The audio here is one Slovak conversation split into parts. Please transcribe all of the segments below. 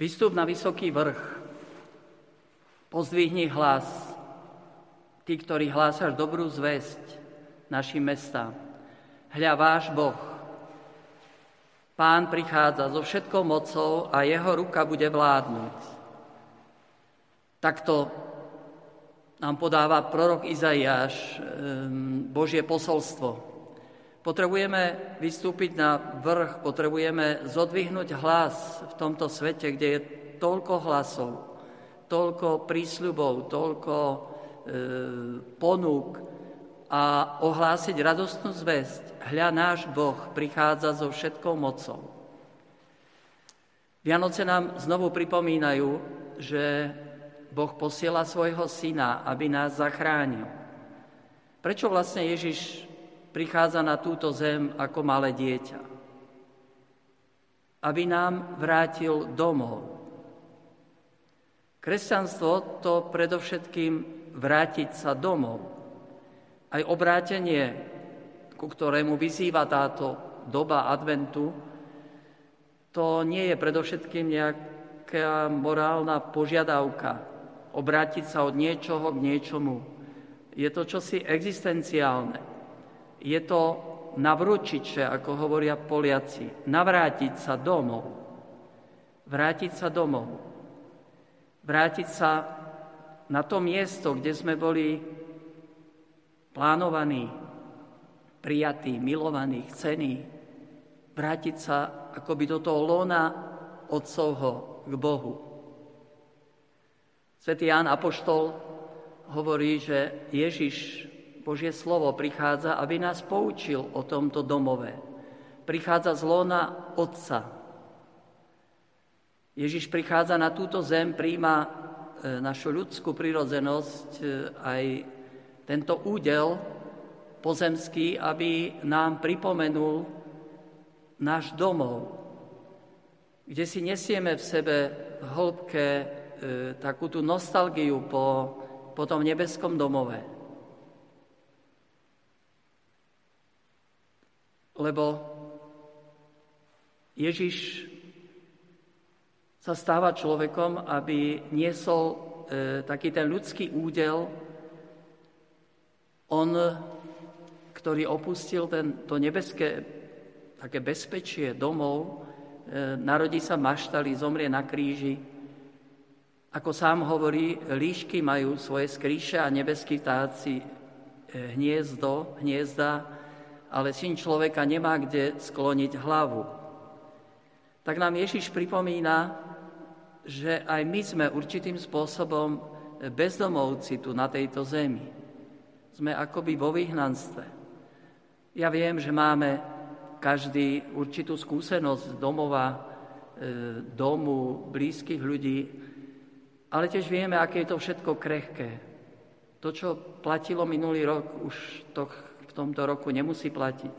Vystup na vysoký vrch, pozdvihni hlas, tí, ktorí hlásaš dobrú zväzť našim mestám. Hľa váš Boh, Pán prichádza so všetkou mocou a jeho ruka bude vládnuť. Takto nám podáva prorok Izaiáš ehm, Božie posolstvo. Potrebujeme vystúpiť na vrch, potrebujeme zodvihnúť hlas v tomto svete, kde je toľko hlasov, toľko prísľubov, toľko e, ponúk a ohlásiť radostnú zväzť. Hľa náš Boh prichádza so všetkou mocou. Vianoce nám znovu pripomínajú, že Boh posiela svojho syna, aby nás zachránil. Prečo vlastne Ježiš prichádza na túto zem ako malé dieťa. Aby nám vrátil domov. Kresťanstvo to predovšetkým vrátiť sa domov. Aj obrátenie, ku ktorému vyzýva táto doba adventu, to nie je predovšetkým nejaká morálna požiadavka obrátiť sa od niečoho k niečomu. Je to čosi existenciálne. Je to navručiče, ako hovoria Poliaci, navrátiť sa domov. Vrátiť sa domov. Vrátiť sa na to miesto, kde sme boli plánovaní, prijatí, milovaní, chcení. Vrátiť sa akoby do toho lona Otcovho k Bohu. Svetý Ján Apoštol hovorí, že Ježiš Božie slovo prichádza, aby nás poučil o tomto domove. Prichádza z lona Otca. Ježiš prichádza na túto zem, príjma e, našu ľudskú prirodzenosť, e, aj tento údel pozemský, aby nám pripomenul náš domov, kde si nesieme v sebe v hĺbke e, takú tú nostalgiu po, po tom nebeskom domove. Lebo Ježiš sa stáva človekom, aby niesol e, taký ten ľudský údel. On, ktorý opustil ten, to nebeské také bezpečie domov, e, narodí sa maštali, zomrie na kríži. Ako sám hovorí, líšky majú svoje skríše a nebeskí vtáci e, hniezdo, hniezda ale syn človeka nemá kde skloniť hlavu. Tak nám Ježiš pripomína, že aj my sme určitým spôsobom bezdomovci tu na tejto zemi. Sme akoby vo vyhnanstve. Ja viem, že máme každý určitú skúsenosť domova, e, domu, blízkych ľudí, ale tiež vieme, aké je to všetko krehké. To, čo platilo minulý rok, už to v tomto roku nemusí platiť.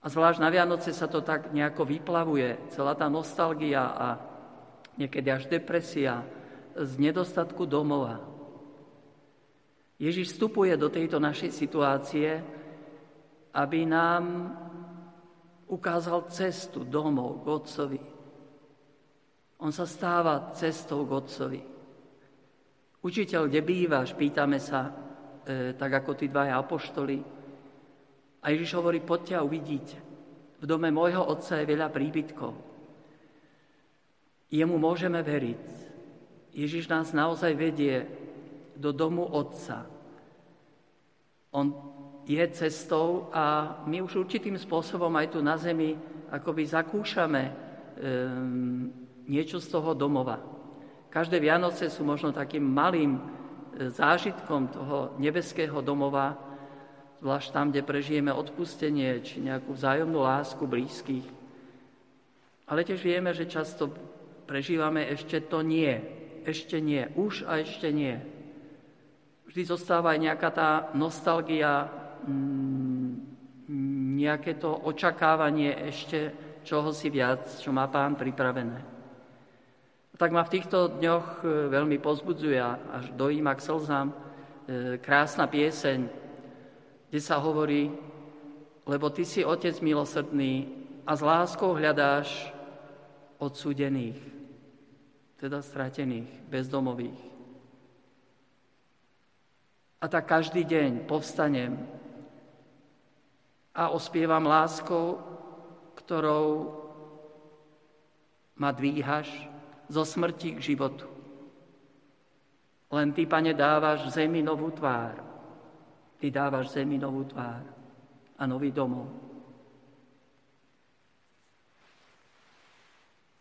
A zvlášť na Vianoce sa to tak nejako vyplavuje, celá tá nostalgia a niekedy až depresia z nedostatku domova. Ježiš vstupuje do tejto našej situácie, aby nám ukázal cestu domov k Otcovi. On sa stáva cestou k Otcovi. Učiteľ, kde bývaš? Pýtame sa e, tak ako tí dvaja apoštoli. A Ježiš hovorí, poďte a uvidíte. V dome môjho otca je veľa príbytkov. Jemu môžeme veriť. Ježiš nás naozaj vedie do domu otca. On je cestou a my už určitým spôsobom aj tu na zemi akoby zakúšame um, niečo z toho domova. Každé Vianoce sú možno takým malým zážitkom toho nebeského domova, zvlášť tam, kde prežijeme odpustenie či nejakú vzájomnú lásku blízkych. Ale tiež vieme, že často prežívame ešte to nie, ešte nie, už a ešte nie. Vždy zostáva aj nejaká tá nostalgia, mm, nejaké to očakávanie ešte čoho si viac, čo má pán pripravené tak ma v týchto dňoch e, veľmi pozbudzuje, až dojíma k slzám, e, krásna pieseň, kde sa hovorí, lebo ty si Otec milosrdný a s láskou hľadáš odsudených, teda stratených, bezdomových. A tak každý deň povstanem a ospievam láskou, ktorou ma dvíhaš zo smrti k životu. Len Ty, Pane, dávaš zemi novú tvár. Ty dávaš zemi novú tvár a nový domov.